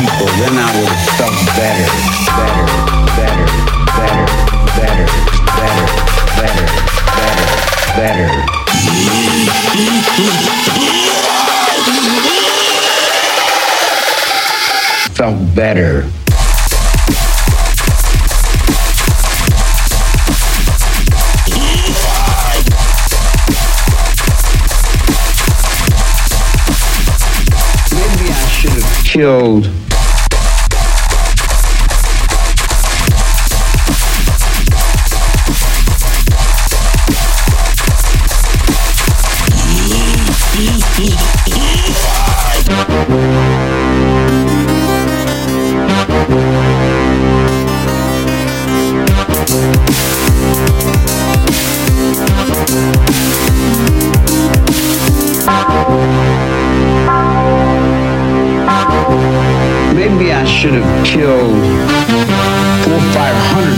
people, then I would have felt better, better, better, better, better, better, better, better. Felt better. I should have killed Maybe I should have killed four five hundred